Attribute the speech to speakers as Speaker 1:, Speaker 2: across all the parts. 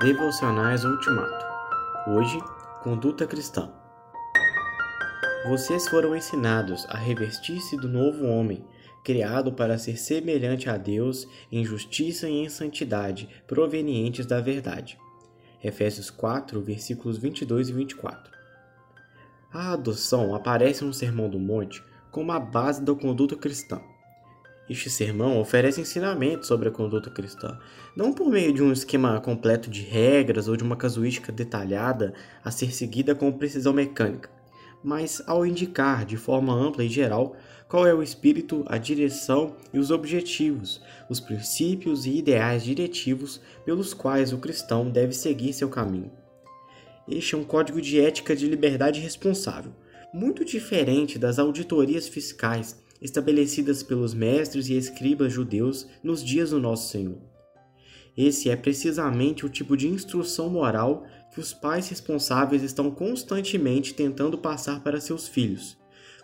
Speaker 1: Devocionais Ultimato. Hoje, conduta cristã. Vocês foram ensinados a revestir-se do novo homem, criado para ser semelhante a Deus em justiça e em santidade, provenientes da verdade. Efésios 4, versículos 22 e 24. A adoção aparece no Sermão do Monte como a base da conduta cristã. Este sermão oferece ensinamentos sobre a conduta cristã, não por meio de um esquema completo de regras ou de uma casuística detalhada a ser seguida com precisão mecânica, mas ao indicar de forma ampla e geral qual é o espírito, a direção e os objetivos, os princípios e ideais diretivos pelos quais o cristão deve seguir seu caminho. Este é um código de ética de liberdade responsável, muito diferente das auditorias fiscais estabelecidas pelos mestres e escribas judeus nos dias do nosso Senhor. Esse é precisamente o tipo de instrução moral que os pais responsáveis estão constantemente tentando passar para seus filhos,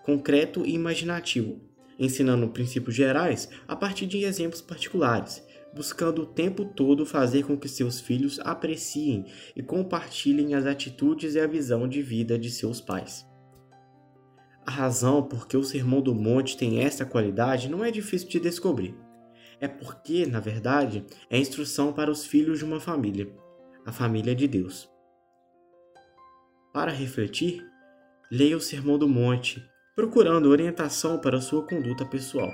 Speaker 1: concreto e imaginativo, ensinando princípios gerais a partir de exemplos particulares, buscando o tempo todo fazer com que seus filhos apreciem e compartilhem as atitudes e a visão de vida de seus pais. A razão por que o Sermão do Monte tem essa qualidade não é difícil de descobrir. É porque, na verdade, é instrução para os filhos de uma família, a família de Deus. Para refletir, leia o Sermão do Monte, procurando orientação para sua conduta pessoal.